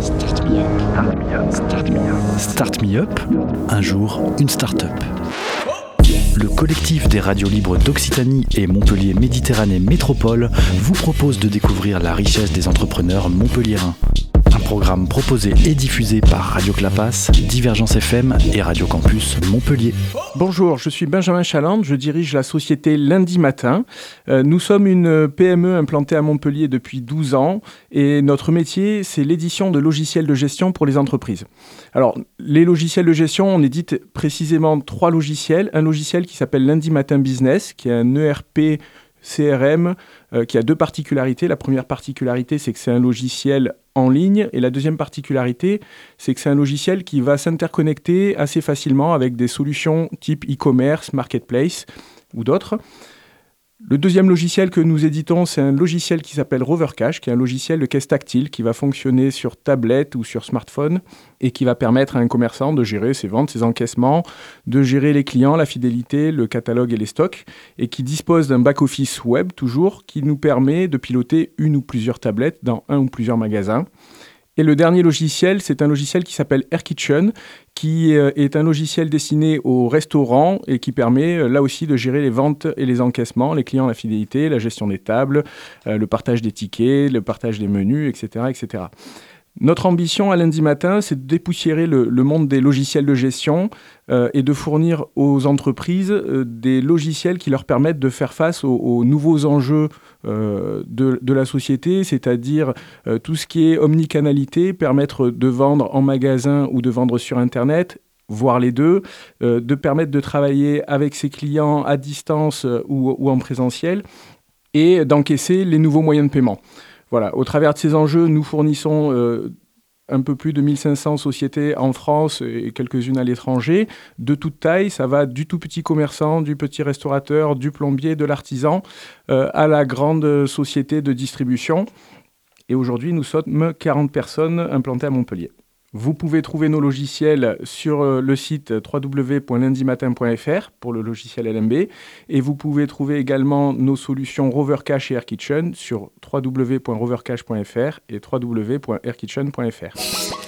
Start me up. Start me up. Un jour, une start-up. Le collectif des radios libres d'Occitanie et Montpellier Méditerranée Métropole vous propose de découvrir la richesse des entrepreneurs montpelliérains. Programme proposé et diffusé par Radio Clapas, Divergence FM et Radio Campus Montpellier. Bonjour, je suis Benjamin Chaland, je dirige la société Lundi Matin. Euh, nous sommes une PME implantée à Montpellier depuis 12 ans et notre métier, c'est l'édition de logiciels de gestion pour les entreprises. Alors, les logiciels de gestion, on édite précisément trois logiciels. Un logiciel qui s'appelle Lundi Matin Business, qui est un ERP CRM euh, qui a deux particularités. La première particularité, c'est que c'est un logiciel en ligne. Et la deuxième particularité, c'est que c'est un logiciel qui va s'interconnecter assez facilement avec des solutions type e-commerce, marketplace ou d'autres. Le deuxième logiciel que nous éditons, c'est un logiciel qui s'appelle Rovercash, qui est un logiciel de caisse tactile qui va fonctionner sur tablette ou sur smartphone et qui va permettre à un commerçant de gérer ses ventes, ses encaissements, de gérer les clients, la fidélité, le catalogue et les stocks, et qui dispose d'un back-office web toujours qui nous permet de piloter une ou plusieurs tablettes dans un ou plusieurs magasins. Et le dernier logiciel, c'est un logiciel qui s'appelle AirKitchen, qui euh, est un logiciel destiné aux restaurants et qui permet euh, là aussi de gérer les ventes et les encaissements, les clients, la fidélité, la gestion des tables, euh, le partage des tickets, le partage des menus, etc. Notre ambition à lundi matin, c'est de dépoussiérer le, monde des logiciels de gestion et de fournir aux entreprises des logiciels qui leur permettent de faire face aux, nouveaux enjeux de, de, la société, c'est-à-dire tout ce qui est omnicanalité, permettre de vendre en magasin ou de vendre sur Internet, voire les deux, de permettre de travailler avec ses clients à distance ou, en présentiel et d'encaisser les nouveaux moyens de paiement. Voilà, au travers de ces enjeux, nous fournissons euh, un peu plus de 1500 sociétés en France et quelques-unes à l'étranger, de toute taille. Ça va du tout petit commerçant, du petit restaurateur, du plombier, de l'artisan, euh, à la grande société de distribution. Et aujourd'hui, nous sommes 40 personnes implantées à Montpellier. Vous pouvez trouver nos logiciels sur euh, le site www.lundimatin.fr pour le logiciel LMB et vous pouvez trouver également nos solutions Rovercache et AirKitchen sur www.rovercache.fr et www.airkitchen.fr.